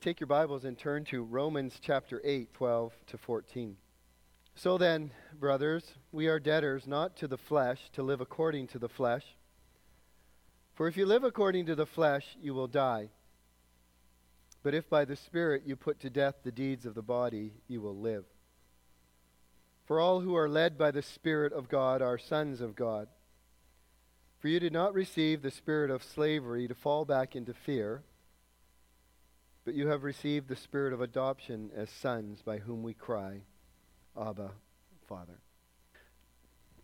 Take your Bibles and turn to Romans chapter 8, 12 to 14. So then, brothers, we are debtors not to the flesh to live according to the flesh. For if you live according to the flesh, you will die. But if by the Spirit you put to death the deeds of the body, you will live. For all who are led by the Spirit of God are sons of God. For you did not receive the spirit of slavery to fall back into fear but you have received the spirit of adoption as sons by whom we cry, Abba, Father.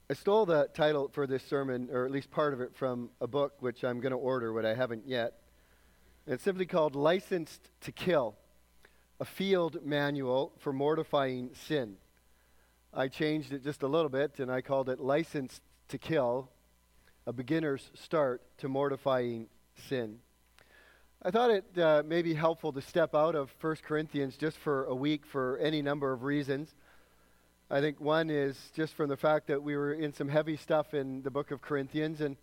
I stole the title for this sermon, or at least part of it, from a book which I'm going to order, but I haven't yet. It's simply called Licensed to Kill A Field Manual for Mortifying Sin. I changed it just a little bit and I called it Licensed to Kill A Beginner's Start to Mortifying Sin. I thought it uh, may be helpful to step out of 1 Corinthians just for a week for any number of reasons. I think one is just from the fact that we were in some heavy stuff in the book of Corinthians, and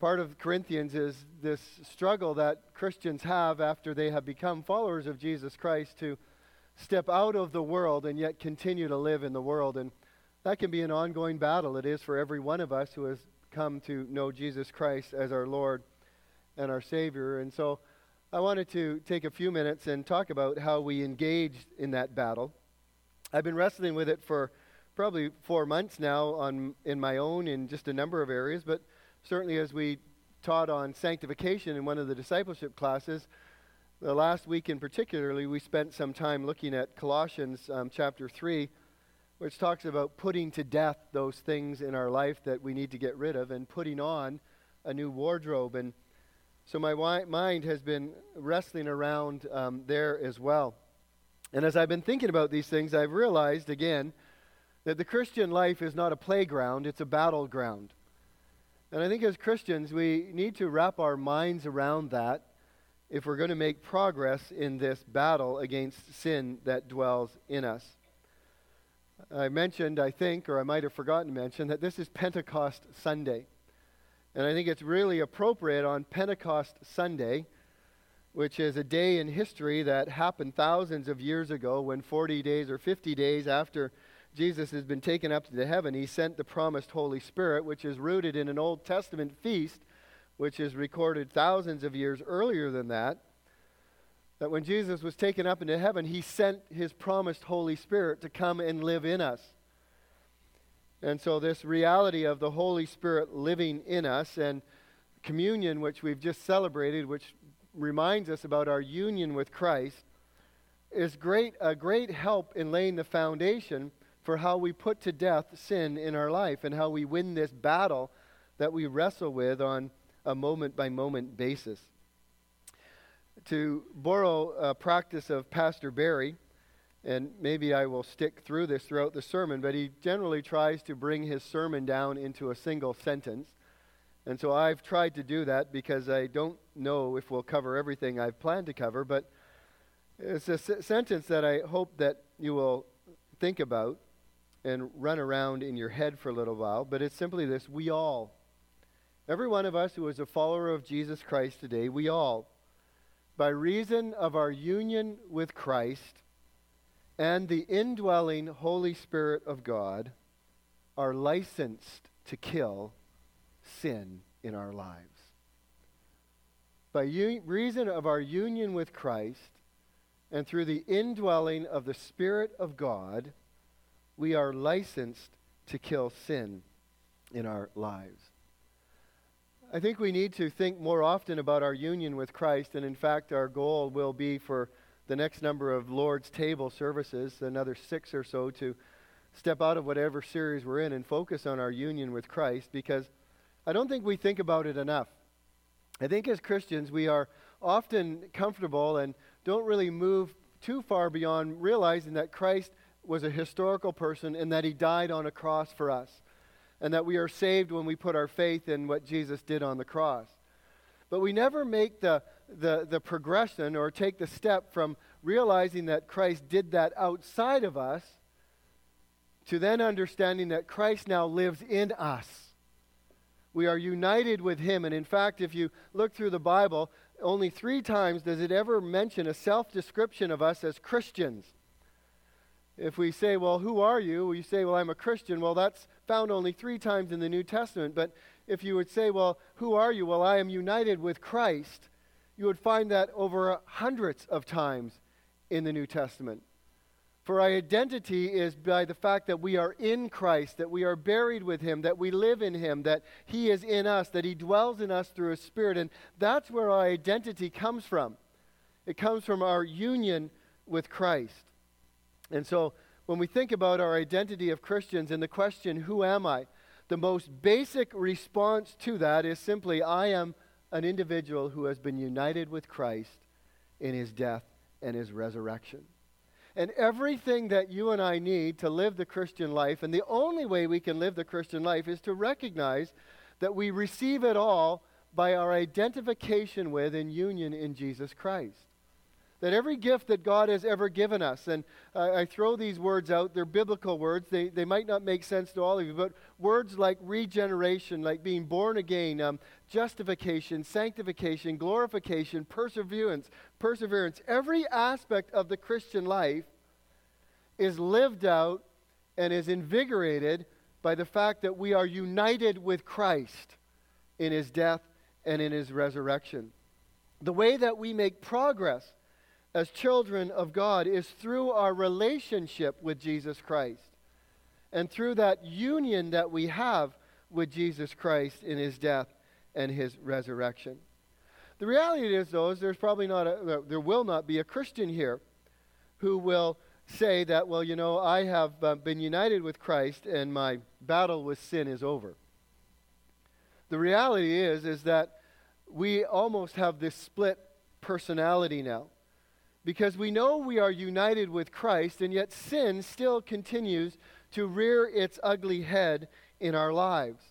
part of Corinthians is this struggle that Christians have after they have become followers of Jesus Christ to step out of the world and yet continue to live in the world. And that can be an ongoing battle. It is for every one of us who has come to know Jesus Christ as our Lord and our Savior. And so I wanted to take a few minutes and talk about how we engaged in that battle. I've been wrestling with it for probably four months now on, in my own in just a number of areas, but certainly as we taught on sanctification in one of the discipleship classes, the last week in particularly, we spent some time looking at Colossians um, chapter 3, which talks about putting to death those things in our life that we need to get rid of and putting on a new wardrobe. And so my wi- mind has been wrestling around um, there as well. And as I've been thinking about these things, I've realized again that the Christian life is not a playground, it's a battleground. And I think as Christians, we need to wrap our minds around that if we're going to make progress in this battle against sin that dwells in us. I mentioned, I think, or I might have forgotten to mention, that this is Pentecost Sunday. And I think it's really appropriate on Pentecost Sunday, which is a day in history that happened thousands of years ago when 40 days or 50 days after Jesus has been taken up to heaven, he sent the promised Holy Spirit, which is rooted in an Old Testament feast, which is recorded thousands of years earlier than that. That when Jesus was taken up into heaven, he sent his promised Holy Spirit to come and live in us. And so, this reality of the Holy Spirit living in us and communion, which we've just celebrated, which reminds us about our union with Christ, is great, a great help in laying the foundation for how we put to death sin in our life and how we win this battle that we wrestle with on a moment by moment basis. To borrow a practice of Pastor Barry, and maybe I will stick through this throughout the sermon, but he generally tries to bring his sermon down into a single sentence. And so I've tried to do that because I don't know if we'll cover everything I've planned to cover, but it's a s- sentence that I hope that you will think about and run around in your head for a little while. But it's simply this we all, every one of us who is a follower of Jesus Christ today, we all, by reason of our union with Christ, and the indwelling Holy Spirit of God are licensed to kill sin in our lives. By reason of our union with Christ and through the indwelling of the Spirit of God, we are licensed to kill sin in our lives. I think we need to think more often about our union with Christ, and in fact, our goal will be for the next number of Lord's Table services, another six or so, to step out of whatever series we're in and focus on our union with Christ because I don't think we think about it enough. I think as Christians, we are often comfortable and don't really move too far beyond realizing that Christ was a historical person and that he died on a cross for us, and that we are saved when we put our faith in what Jesus did on the cross. But we never make the, the, the progression or take the step from realizing that Christ did that outside of us to then understanding that Christ now lives in us. We are united with him. And in fact, if you look through the Bible, only three times does it ever mention a self description of us as Christians. If we say, well, who are you? We say, well, I'm a Christian. Well, that's found only three times in the New Testament. But if you would say, well, who are you? Well, I am united with Christ, you would find that over hundreds of times in the New Testament. For our identity is by the fact that we are in Christ, that we are buried with Him, that we live in Him, that He is in us, that He dwells in us through His Spirit. And that's where our identity comes from. It comes from our union with Christ. And so when we think about our identity of Christians and the question, who am I? The most basic response to that is simply, I am an individual who has been united with Christ in His death and His resurrection and everything that you and I need to live the Christian life. And the only way we can live the Christian life is to recognize that we receive it all by our identification with and union in Jesus Christ. That every gift that God has ever given us, and uh, I throw these words out, they're biblical words. They, they might not make sense to all of you, but words like regeneration, like being born again, um, justification, sanctification, glorification, perseverance, perseverance, every aspect of the Christian life is lived out and is invigorated by the fact that we are united with Christ in his death and in his resurrection. The way that we make progress as children of God is through our relationship with Jesus Christ and through that union that we have with Jesus Christ in his death and his resurrection. The reality is, though, is there's probably not a, there will not be a Christian here who will say that, well, you know, I have uh, been united with Christ and my battle with sin is over. The reality is, is that we almost have this split personality now because we know we are united with Christ, and yet sin still continues to rear its ugly head in our lives.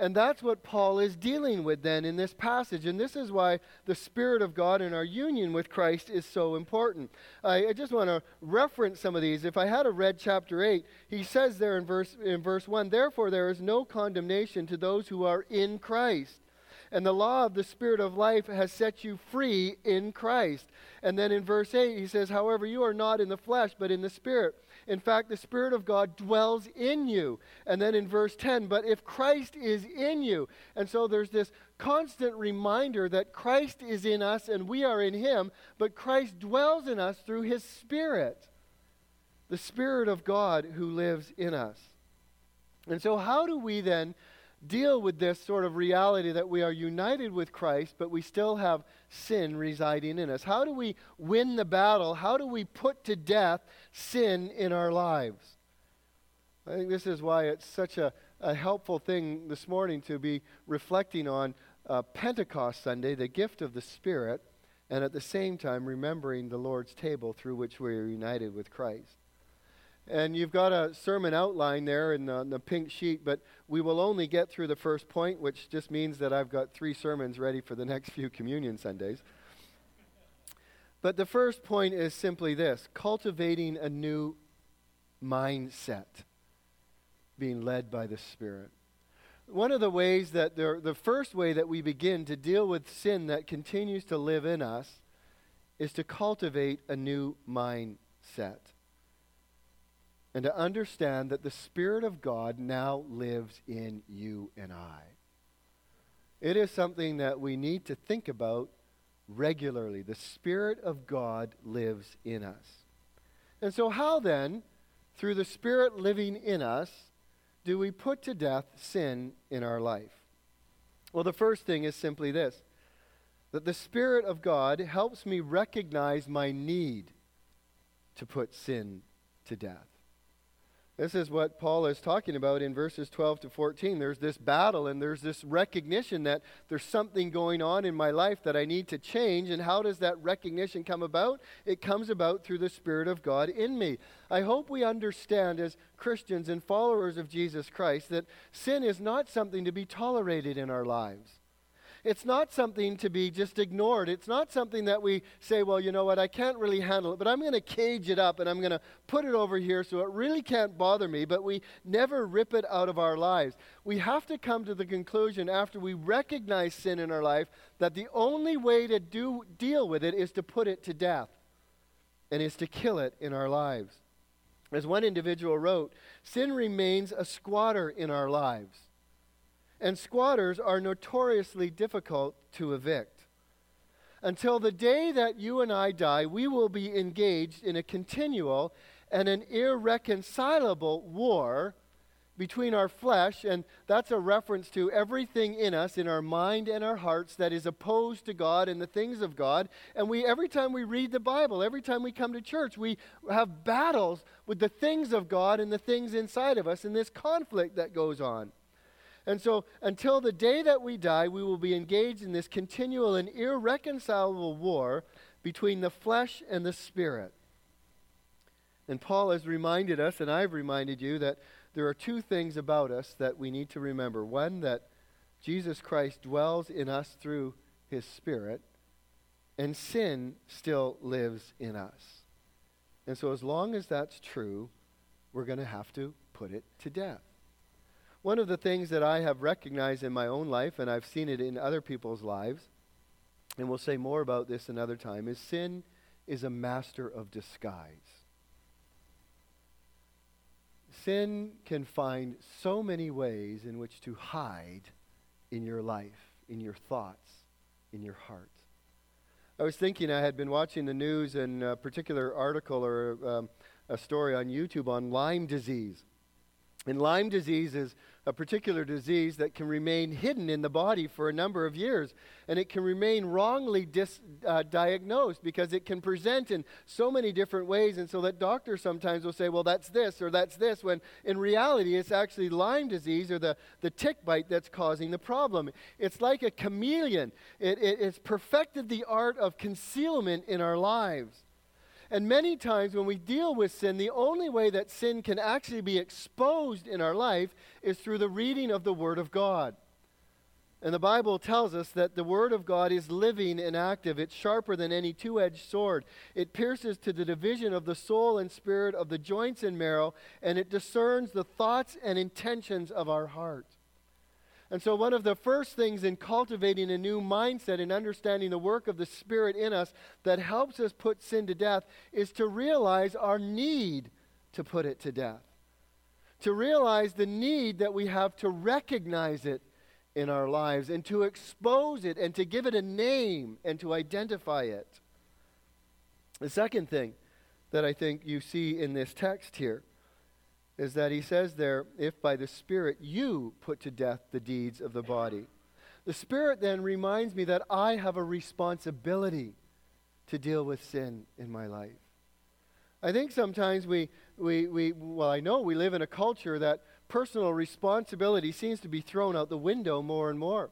And that's what Paul is dealing with then in this passage. And this is why the Spirit of God and our union with Christ is so important. I, I just want to reference some of these. If I had a read chapter 8, he says there in verse, in verse 1 Therefore, there is no condemnation to those who are in Christ and the law of the Spirit of life has set you free in Christ. And then in verse 8, he says, However, you are not in the flesh, but in the Spirit. In fact, the Spirit of God dwells in you. And then in verse 10, But if Christ is in you. And so there's this constant reminder that Christ is in us and we are in him, but Christ dwells in us through his Spirit. The Spirit of God who lives in us. And so, how do we then deal with this sort of reality that we are united with Christ, but we still have sin residing in us? How do we win the battle? How do we put to death sin in our lives? I think this is why it's such a, a helpful thing this morning to be reflecting on uh, Pentecost Sunday, the gift of the Spirit, and at the same time remembering the Lord's table through which we are united with Christ. And you've got a sermon outline there in the, in the, pink sheet, but we will only get through the first point, which just means that I've got three sermons ready for the next few communion Sundays. But the first point is simply this cultivating a new mindset, being led by the Spirit. One of the ways that the, the first way that we begin to deal with sin that continues to live in us is to cultivate a new mindset and to understand that the Spirit of God now lives in you and I. It is something that we need to think about regularly. The Spirit of God lives in us. And so, how then, through the Spirit living in us, do we put to death sin in our life? Well, the first thing is simply this that the Spirit of God helps me recognize my need to put sin to death. This is what Paul is talking about in verses 12 to 14. There's this battle and there's this recognition that there's something going on in my life that I need to change. And how does that recognition come about? It comes about through the Spirit of God in me. I hope we understand as Christians and followers of Jesus Christ that sin is not something to be tolerated in our lives. It's not something to be just ignored. It's not something that we say, well, you know what, I can't really handle it, but I'm going to cage it up and I'm going to put it over here so it really can't bother me, but we never rip it out of our lives. We have to come to the conclusion after we recognize sin in our life that the only way to do, deal with it is to put it to death and is to kill it in our lives. As one individual wrote, sin remains a squatter in our lives. And squatters are notoriously difficult to evict. Until the day that you and I die, we will be engaged in a continual and an irreconcilable war between our flesh, and that's a reference to everything in us, in our mind and our hearts, that is opposed to God and the things of God. And we, every time we read the Bible, every time we come to church, we have battles with the things of God and the things inside of us, and this conflict that goes on. And so, until the day that we die, we will be engaged in this continual and irreconcilable war between the flesh and the spirit. And Paul has reminded us, and I've reminded you, that there are two things about us that we need to remember. One, that Jesus Christ dwells in us through his Spirit, and sin still lives in us. And so, as long as that's true, we're going to have to put it to death. One of the things that I have recognized in my own life, and I've seen it in other people's lives, and we'll say more about this another time, is sin is a master of disguise. Sin can find so many ways in which to hide in your life, in your thoughts, in your heart. I was thinking, I had been watching the news and a particular article or um, a story on YouTube on Lyme disease. And Lyme disease is a particular disease that can remain hidden in the body for a number of years. And it can remain wrongly dis, uh, diagnosed because it can present in so many different ways. And so that doctors sometimes will say, well, that's this or that's this, when in reality it's actually Lyme disease or the, the tick bite that's causing the problem. It's like a chameleon, it, it, it's perfected the art of concealment in our lives. And many times when we deal with sin, the only way that sin can actually be exposed in our life is through the reading of the Word of God. And the Bible tells us that the Word of God is living and active. It's sharper than any two edged sword. It pierces to the division of the soul and spirit, of the joints and marrow, and it discerns the thoughts and intentions of our heart. And so, one of the first things in cultivating a new mindset and understanding the work of the Spirit in us that helps us put sin to death is to realize our need to put it to death. To realize the need that we have to recognize it in our lives and to expose it and to give it a name and to identify it. The second thing that I think you see in this text here is that he says there, if by the Spirit you put to death the deeds of the body. The Spirit then reminds me that I have a responsibility to deal with sin in my life. I think sometimes we, we, we, well, I know we live in a culture that personal responsibility seems to be thrown out the window more and more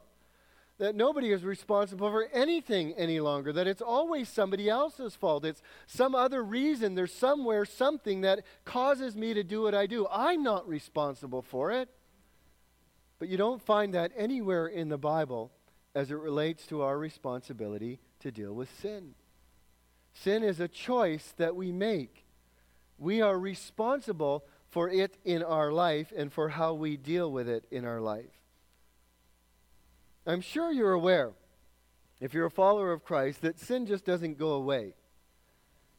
that nobody is responsible for anything any longer, that it's always somebody else's fault. It's some other reason, there's somewhere something that causes me to do what I do. I'm not responsible for it. But you don't find that anywhere in the Bible as it relates to our responsibility to deal with sin. Sin is a choice that we make. We are responsible for it in our life and for how we deal with it in our life. I'm sure you're aware, if you're a follower of Christ, that sin just doesn't go away.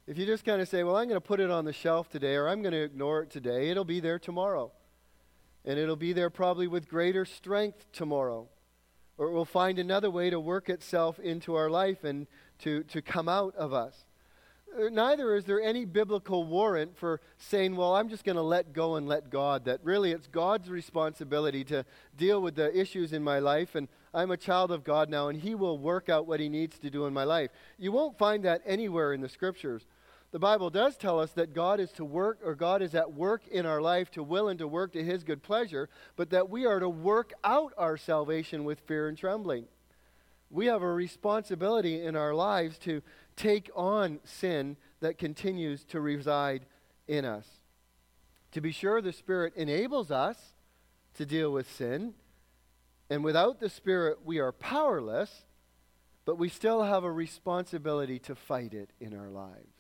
If you just kind of say, well, I'm going to put it on the shelf today or I'm going to ignore it today, it'll be there tomorrow. And it'll be there probably with greater strength tomorrow. Or it will find another way to work itself into our life and to, to come out of us. Uh, neither is there any biblical warrant for saying, well, I'm just going to let go and let God. That really it's God's responsibility to deal with the issues in my life, and I'm a child of God now, and He will work out what He needs to do in my life. You won't find that anywhere in the Scriptures. The Bible does tell us that God is to work, or God is at work in our life to will and to work to His good pleasure, but that we are to work out our salvation with fear and trembling. We have a responsibility in our lives to take on sin that continues to reside in us. To be sure, the Spirit enables us to deal with sin, And without the Spirit, we are powerless, but we still have a responsibility to fight it in our lives.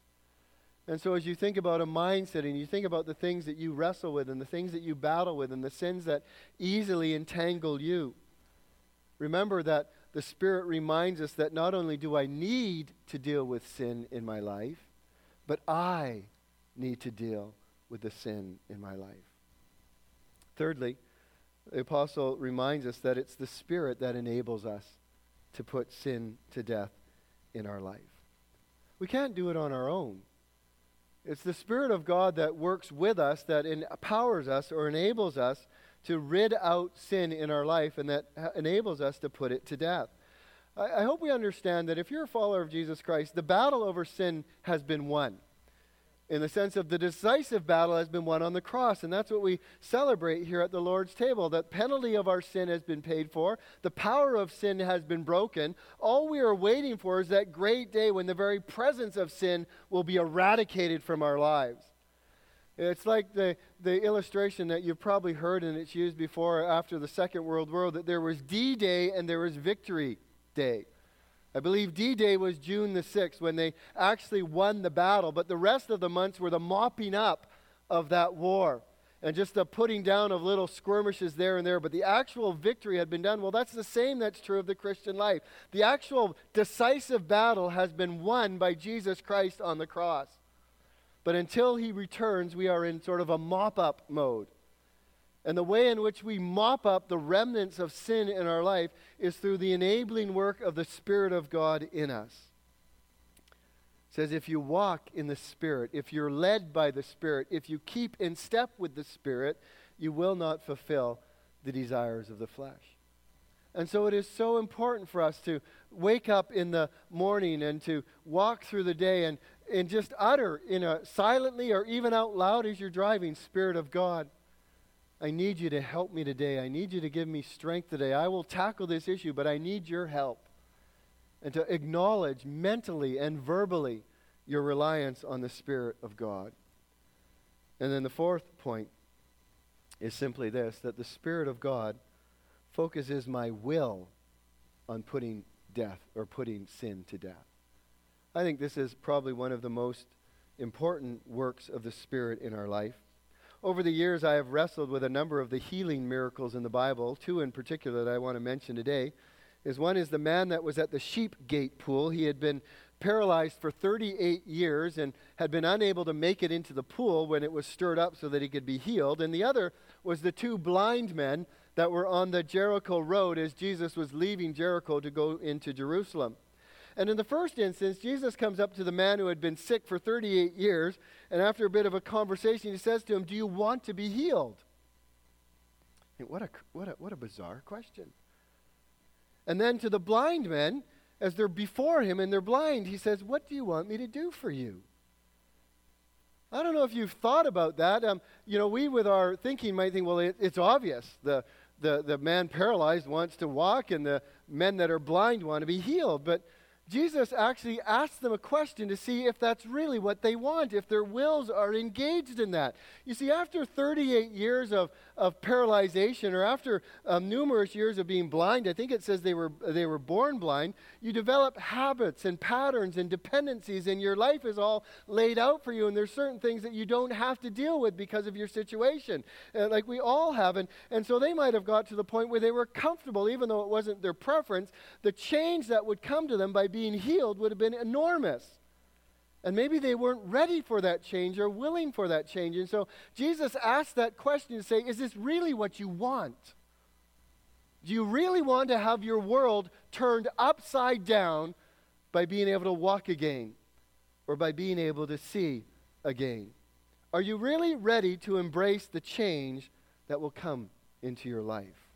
And so, as you think about a mindset and you think about the things that you wrestle with and the things that you battle with and the sins that easily entangle you, remember that the Spirit reminds us that not only do I need to deal with sin in my life, but I need to deal with the sin in my life. Thirdly, the apostle reminds us that it's the Spirit that enables us to put sin to death in our life. We can't do it on our own. It's the Spirit of God that works with us, that empowers us or enables us to rid out sin in our life and that enables us to put it to death. I, I hope we understand that if you're a follower of Jesus Christ, the battle over sin has been won in the sense of the decisive battle has been won on the cross. And that's what we celebrate here at the Lord's table. That penalty of our sin has been paid for, the power of sin has been broken. All we are waiting for is that great day when the very presence of sin will be eradicated from our lives. It's like the, the illustration that you've probably heard and it's used before after the Second World War that there was D Day and there was Victory Day. I believe D Day was June the 6th when they actually won the battle, but the rest of the months were the mopping up of that war and just the putting down of little skirmishes there and there. But the actual victory had been done. Well, that's the same that's true of the Christian life. The actual decisive battle has been won by Jesus Christ on the cross. But until he returns, we are in sort of a mop up mode. And the way in which we mop up the remnants of sin in our life is through the enabling work of the Spirit of God in us. It says, if you walk in the Spirit, if you're led by the Spirit, if you keep in step with the Spirit, you will not fulfill the desires of the flesh. And so it is so important for us to wake up in the morning and to walk through the day and, and just utter in a silently or even out loud as you're driving, Spirit of God. I need you to help me today. I need you to give me strength today. I will tackle this issue, but I need your help. And to acknowledge mentally and verbally your reliance on the Spirit of God. And then the fourth point is simply this that the Spirit of God focuses my will on putting death or putting sin to death. I think this is probably one of the most important works of the Spirit in our life. Over the years, I have wrestled with a number of the healing miracles in the Bible. Two in particular that I want to mention today is one is the man that was at the sheep gate pool. He had been paralyzed for 38 years and had been unable to make it into the pool when it was stirred up so that he could be healed. And the other was the two blind men that were on the Jericho road as Jesus was leaving Jericho to go into Jerusalem. And in the first instance, Jesus comes up to the man who had been sick for 38 years, and after a bit of a conversation, he says to him, Do you want to be healed? What a, what a, what a bizarre question. And then to the blind men, as they're before him and they're blind, he says, What do you want me to do for you? I don't know if you've thought about that. Um, you know, we with our thinking might think, well, it, it's obvious. The, the, the man paralyzed wants to walk, and the men that are blind want to be healed. But Jesus actually asks them a question to see if that's really what they want, if their wills are engaged in that. You see, after 38 years of, of paralyzation, or after um, numerous years of being blind, I think it says they were, they were born blind, you develop habits and patterns and dependencies, and your life is all laid out for you, and there's certain things that you don't have to deal with because of your situation, uh, like we all have. And, and so they might have got to the point where they were comfortable, even though it wasn't their preference. The change that would come to them by being being healed would have been enormous. And maybe they weren't ready for that change or willing for that change. And so Jesus asked that question to say, Is this really what you want? Do you really want to have your world turned upside down by being able to walk again or by being able to see again? Are you really ready to embrace the change that will come into your life?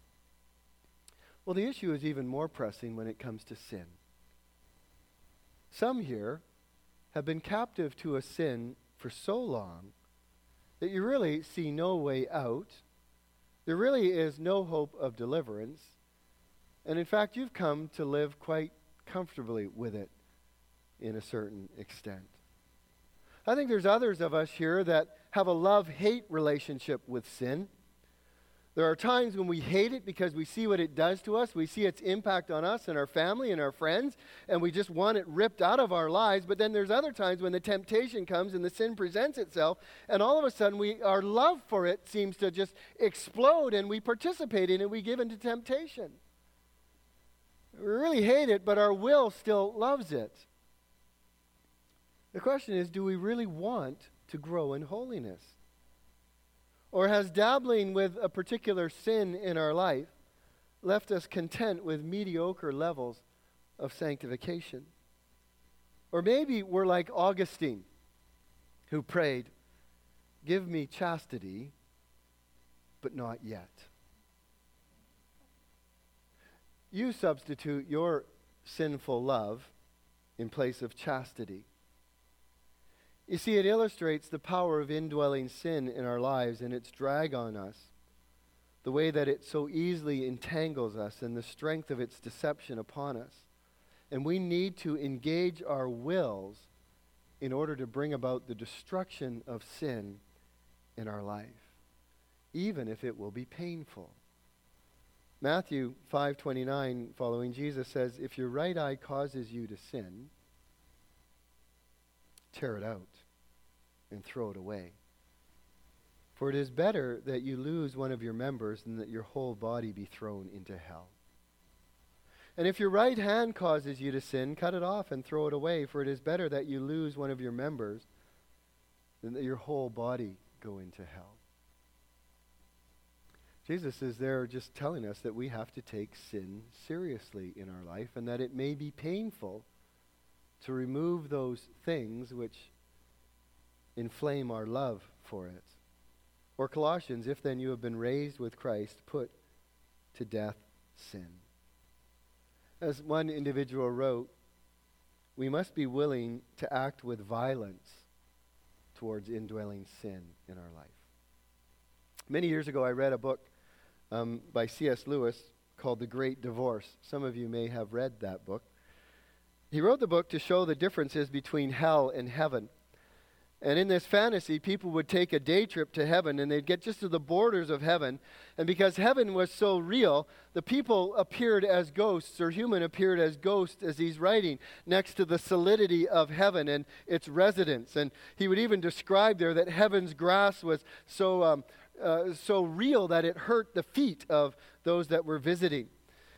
Well, the issue is even more pressing when it comes to sin. Some here have been captive to a sin for so long that you really see no way out. There really is no hope of deliverance. And in fact, you've come to live quite comfortably with it in a certain extent. I think there's others of us here that have a love hate relationship with sin. There are times when we hate it because we see what it does to us. We see its impact on us and our family and our friends, and we just want it ripped out of our lives. But then there's other times when the temptation comes and the sin presents itself, and all of a sudden we, our love for it seems to just explode, and we participate in it. We give into temptation. We really hate it, but our will still loves it. The question is do we really want to grow in holiness? Or has dabbling with a particular sin in our life left us content with mediocre levels of sanctification? Or maybe we're like Augustine, who prayed, Give me chastity, but not yet. You substitute your sinful love in place of chastity. You see, it illustrates the power of indwelling sin in our lives and its drag on us, the way that it so easily entangles us, and the strength of its deception upon us. And we need to engage our wills in order to bring about the destruction of sin in our life, even if it will be painful. Matthew 5:29 following Jesus says, "If your right eye causes you to sin, tear it out and throw it away. For it is better that you lose one of your members than that your whole body be thrown into hell. And if your right hand causes you to sin, cut it off and throw it away, for it is better that you lose one of your members than that your whole body go into hell. Jesus is there just telling us that we have to take sin seriously in our life and that it may be painful to remove those things which inflame our love for it. Or Colossians, if then you have been raised with Christ, put to death sin. As one individual wrote, we must be willing to act with violence towards indwelling sin in our life. Many years ago, I read a book um, by C.S. Lewis called The Great Divorce. Some of you may have read that book. He wrote the book to show the differences between hell and heaven. And in this fantasy, people would take a day trip to heaven and they'd get just to the borders of heaven. And because heaven was so real, the people appeared as ghosts, or human appeared as ghosts, as he's writing, next to the solidity of heaven and its residents. And he would even describe there that heaven's grass was so, um, uh, so real that it hurt the feet of those that were visiting.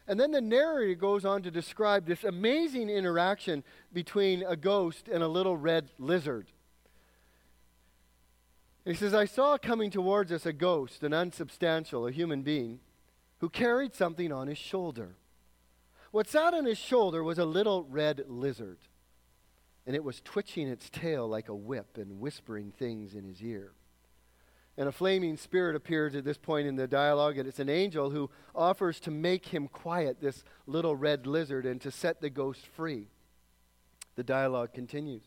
And then the narrator goes on to describe this amazing interaction between a ghost and a little red lizard. He says, I saw coming towards us a ghost, an unsubstantial, a human being, who carried something on his shoulder. What sat on his shoulder was a little red lizard, and it was twitching its tail like a whip and whispering things in his ear. And a flaming spirit appears at this point in the dialogue, and it's an angel who offers to make him quiet, this little red lizard, and to set the ghost free. The dialogue continues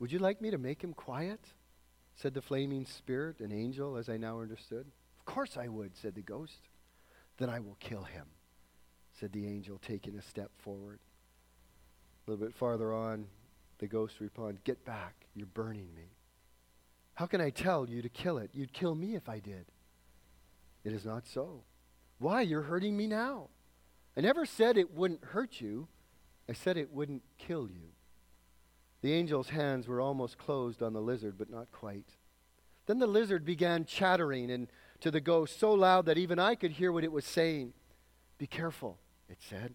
Would you like me to make him quiet? Said the flaming spirit, an angel, as I now understood. Of course I would, said the ghost. Then I will kill him, said the angel, taking a step forward. A little bit farther on, the ghost replied, Get back, you're burning me. How can I tell you to kill it? You'd kill me if I did. It is not so. Why? You're hurting me now. I never said it wouldn't hurt you. I said it wouldn't kill you. The angel's hands were almost closed on the lizard, but not quite. Then the lizard began chattering and to the ghost so loud that even I could hear what it was saying. Be careful, it said.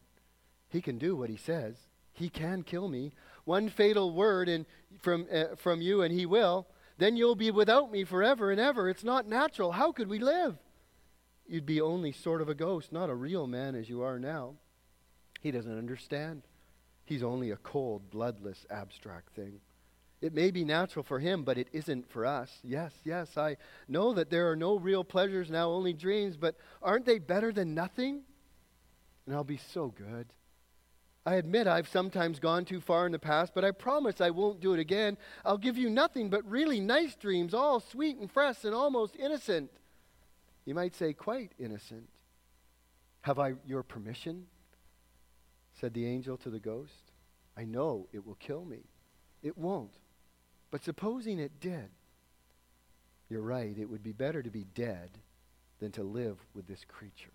He can do what he says. He can kill me. One fatal word in, from, uh, from you, and he will. Then you'll be without me forever and ever. It's not natural. How could we live? You'd be only sort of a ghost, not a real man as you are now. He doesn't understand. He's only a cold, bloodless, abstract thing. It may be natural for him, but it isn't for us. Yes, yes, I know that there are no real pleasures now, only dreams, but aren't they better than nothing? And I'll be so good. I admit I've sometimes gone too far in the past, but I promise I won't do it again. I'll give you nothing but really nice dreams, all sweet and fresh and almost innocent. You might say, quite innocent. Have I your permission? Said the angel to the ghost. I know it will kill me. It won't. But supposing it did, you're right, it would be better to be dead than to live with this creature.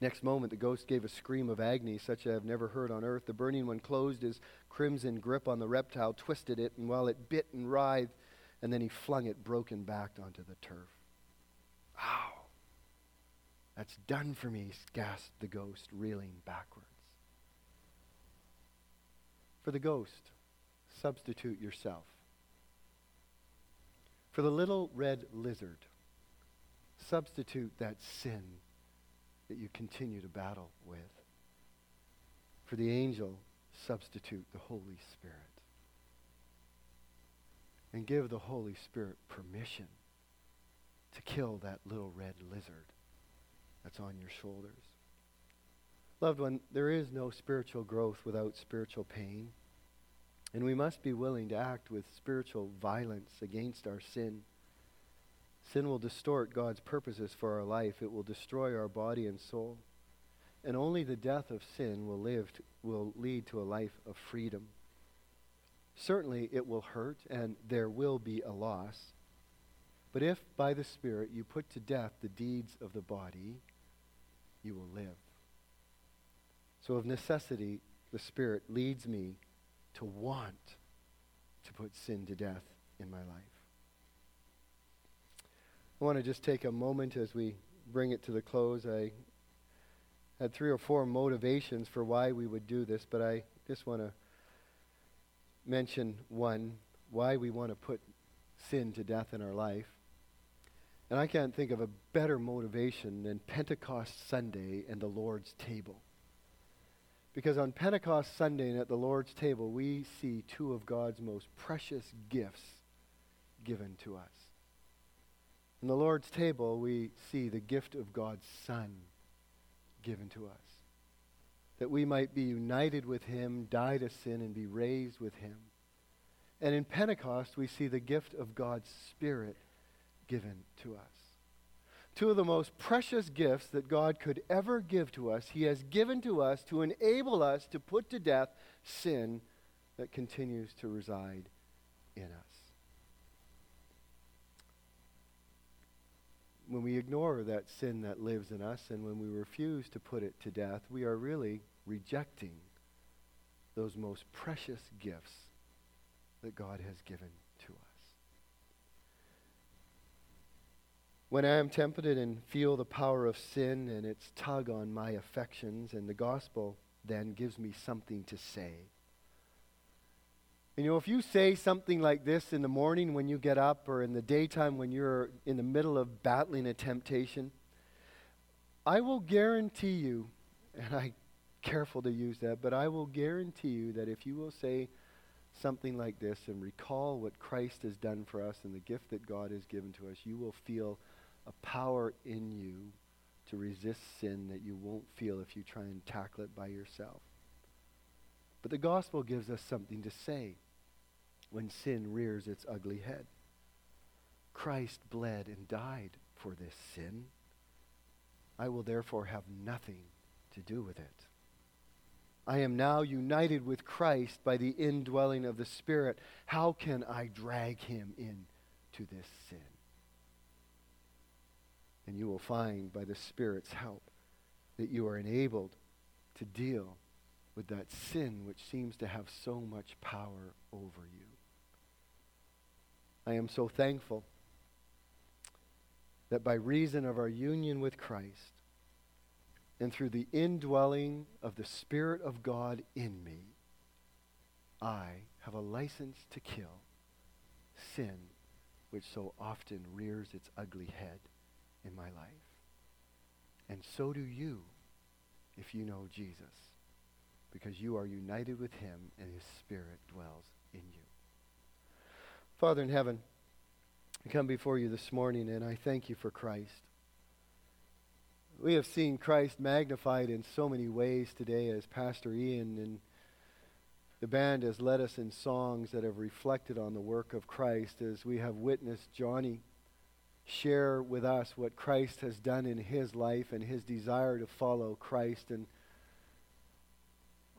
Next moment, the ghost gave a scream of agony such as I have never heard on earth. The burning one closed his crimson grip on the reptile, twisted it, and while it bit and writhed, and then he flung it broken back onto the turf. Ow! That's done for me, gasped the ghost, reeling backwards. For the ghost, substitute yourself. For the little red lizard, substitute that sin that you continue to battle with. For the angel, substitute the Holy Spirit. And give the Holy Spirit permission to kill that little red lizard that's on your shoulders. Loved one, there is no spiritual growth without spiritual pain. And we must be willing to act with spiritual violence against our sin. Sin will distort God's purposes for our life. It will destroy our body and soul. And only the death of sin will, live to, will lead to a life of freedom. Certainly it will hurt and there will be a loss. But if by the Spirit you put to death the deeds of the body, you will live. So of necessity, the Spirit leads me to want to put sin to death in my life. I want to just take a moment as we bring it to the close. I had three or four motivations for why we would do this, but I just want to mention one why we want to put sin to death in our life. And I can't think of a better motivation than Pentecost Sunday and the Lord's table. Because on Pentecost Sunday and at the Lord's table, we see two of God's most precious gifts given to us. In the Lord's table, we see the gift of God's Son given to us. That we might be united with him, die to sin, and be raised with him. And in Pentecost, we see the gift of God's Spirit given to us. Two of the most precious gifts that God could ever give to us, He has given to us to enable us to put to death sin that continues to reside in us. when we ignore that sin that lives in us and when we refuse to put it to death, we are really rejecting those most precious gifts that God has given to us. When I am tempted and feel the power of sin and its tug on my affections, and the gospel then gives me something to say. You know, if you say something like this in the morning when you get up or in the daytime when you're in the middle of battling a temptation, I will guarantee you, and I'm careful to use that, but I will guarantee you that if you will say something like this and recall what Christ has done for us and the gift that God has given to us, you will feel a power in you to resist sin that you won't feel if you try and tackle it by yourself. But the gospel gives us something to say when sin rears its ugly head. Christ bled and died for this sin. I will therefore have nothing to do with it. I am now united with Christ by the indwelling of the Spirit. How can I drag him into this sin? And you will find by the Spirit's help that you are enabled to deal with that sin which seems to have so much power over you. I am so thankful that by reason of our union with Christ and through the indwelling of the Spirit of God in me, I have a license to kill sin which so often rears its ugly head in my life. And so do you if you know Jesus, because you are united with him and his Spirit dwells in you. Father in heaven, I come before you this morning and I thank you for Christ. We have seen Christ magnified in so many ways today as Pastor Ian and the band has led us in songs that have reflected on the work of Christ as we have witnessed Johnny share with us what Christ has done in his life and his desire to follow Christ and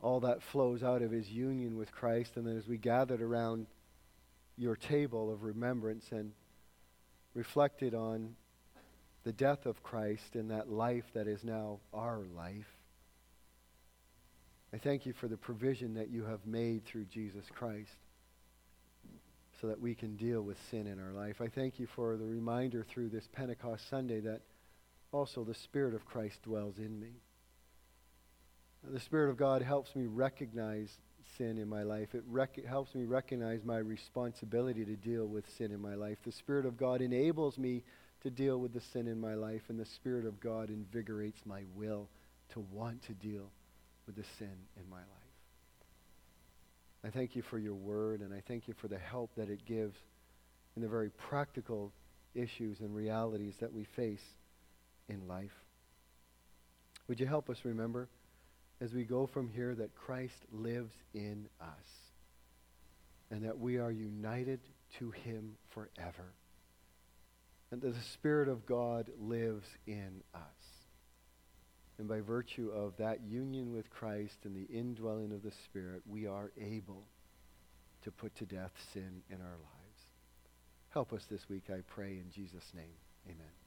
all that flows out of his union with Christ. And then as we gathered around your table of remembrance and reflected on the death of Christ and that life that is now our life. I thank you for the provision that you have made through Jesus Christ so that we can deal with sin in our life. I thank you for the reminder through this Pentecost Sunday that also the Spirit of Christ dwells in me. The Spirit of God helps me recognize sin in my life. It rec- helps me recognize my responsibility to deal with sin in my life. The Spirit of God enables me to deal with the sin in my life, and the Spirit of God invigorates my will to want to deal with the sin in my life. I thank you for your word, and I thank you for the help that it gives in the very practical issues and realities that we face in life. Would you help us remember as we go from here that Christ lives in us and that we are united to him forever and that the Spirit of God lives in us. And by virtue of that union with Christ and the indwelling of the Spirit, we are able to put to death sin in our lives. Help us this week, I pray, in Jesus' name. Amen.